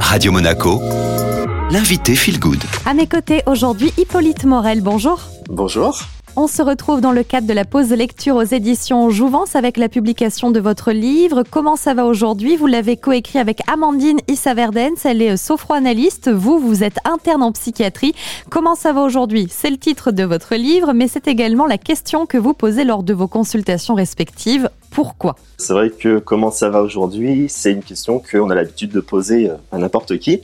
Radio Monaco, l'invité Feel Good. À mes côtés aujourd'hui, Hippolyte Morel, bonjour. Bonjour. On se retrouve dans le cadre de la pause de lecture aux éditions Jouvence avec la publication de votre livre. Comment ça va aujourd'hui? Vous l'avez coécrit avec Amandine Issa-Verdens. Elle est sophroanalyste. Vous, vous êtes interne en psychiatrie. Comment ça va aujourd'hui? C'est le titre de votre livre, mais c'est également la question que vous posez lors de vos consultations respectives. Pourquoi C'est vrai que comment ça va aujourd'hui, c'est une question qu'on a l'habitude de poser euh, à n'importe qui.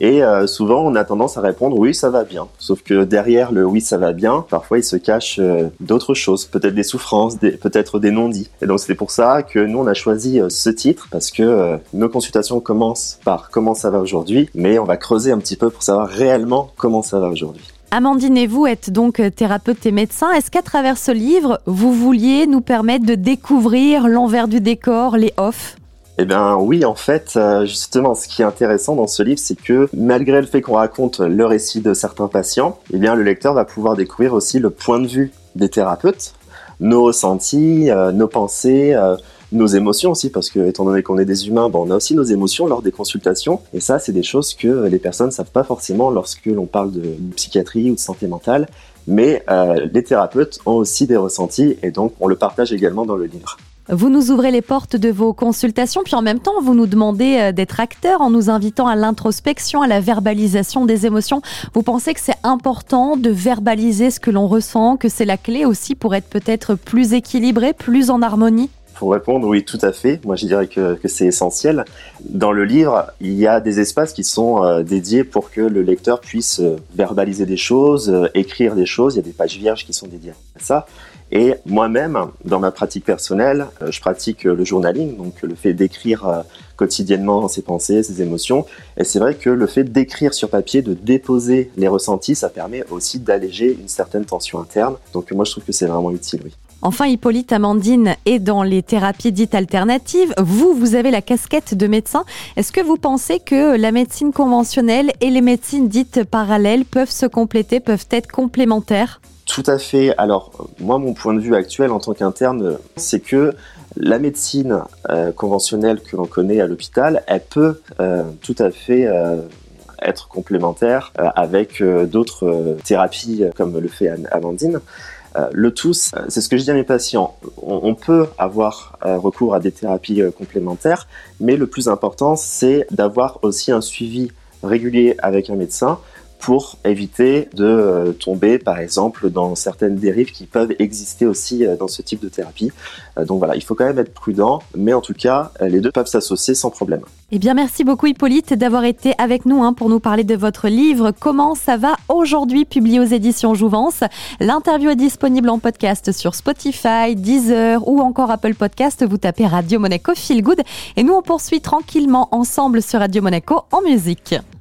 Et euh, souvent, on a tendance à répondre oui, ça va bien. Sauf que derrière le oui, ça va bien, parfois il se cache euh, d'autres choses, peut-être des souffrances, peut-être des non-dits. Et donc c'est pour ça que nous, on a choisi ce titre, parce que nos consultations commencent par comment ça va aujourd'hui, mais on va creuser un petit peu pour savoir réellement comment ça va aujourd'hui. Amandine et vous êtes donc thérapeute et médecin. Est-ce qu'à travers ce livre, vous vouliez nous permettre de découvrir l'envers du décor, les off? Eh bien oui, en fait, euh, justement, ce qui est intéressant dans ce livre, c'est que malgré le fait qu'on raconte le récit de certains patients, eh bien le lecteur va pouvoir découvrir aussi le point de vue des thérapeutes, nos ressentis, euh, nos pensées, euh, nos émotions aussi, parce que étant donné qu'on est des humains, bon, on a aussi nos émotions lors des consultations, et ça, c'est des choses que les personnes ne savent pas forcément lorsque l'on parle de, psychiatrie ou de santé mentale, mais euh, les thérapeutes ont aussi des ressentis, et donc on le partage également dans le livre. Vous nous ouvrez les portes de vos consultations, puis en même temps, vous nous demandez euh, d'être acteur en nous invitant à l'introspection, à la verbalisation des émotions. Vous pensez que c'est important de verbaliser ce que l'on ressent, que c'est la clé aussi pour être peut-être plus équilibré, plus en harmonie? Pour répondre, oui, tout à fait. Moi, je dirais que, c'est essentiel. Dans le livre, il y a des espaces qui sont euh, dédiés pour que le lecteur puisse euh, verbaliser des choses, euh, écrire des choses. Il y a des pages vierges qui sont dédiées à ça. Et moi-même, dans ma pratique personnelle, je pratique le journaling, donc le fait d'écrire quotidiennement ses pensées, ses émotions. Et c'est vrai que le fait d'écrire sur papier, de déposer les ressentis, ça permet aussi d'alléger une certaine tension interne. Donc moi, je trouve que c'est vraiment utile, oui. Enfin, Hippolyte Amandine est dans les thérapies dites alternatives. Vous, vous avez la casquette de médecin. Est-ce que vous pensez que la médecine conventionnelle et les médecines dites parallèles peuvent se compléter, peuvent être complémentaires? Tout à fait. Alors, moi, mon point de vue actuel en tant qu'interne, c'est que la médecine euh, conventionnelle que l'on connaît à l'hôpital, elle peut euh, tout à fait euh, être complémentaire avec d'autres thérapies comme le fait Amandine. Euh, le tout, c'est ce que je dis à mes patients. On, peut avoir euh, recours à des thérapies euh, complémentaires, mais le plus important, c'est d'avoir aussi un suivi régulier avec un médecin pour éviter de euh, tomber, par exemple, dans certaines dérives qui peuvent exister aussi euh, dans ce type de thérapie. Euh, donc voilà, il faut quand même être prudent, mais en tout cas, les deux peuvent s'associer sans problème. Eh bien, merci beaucoup Hippolyte d'avoir été avec nous hein, pour nous parler de votre livre Comment ça va aujourd'hui, publié aux éditions Jouvence. L'interview est disponible en podcast sur Spotify, Deezer ou encore Apple Podcast. Vous tapez Radio Monaco Feel Good et nous on poursuit tranquillement ensemble sur Radio Monaco en musique.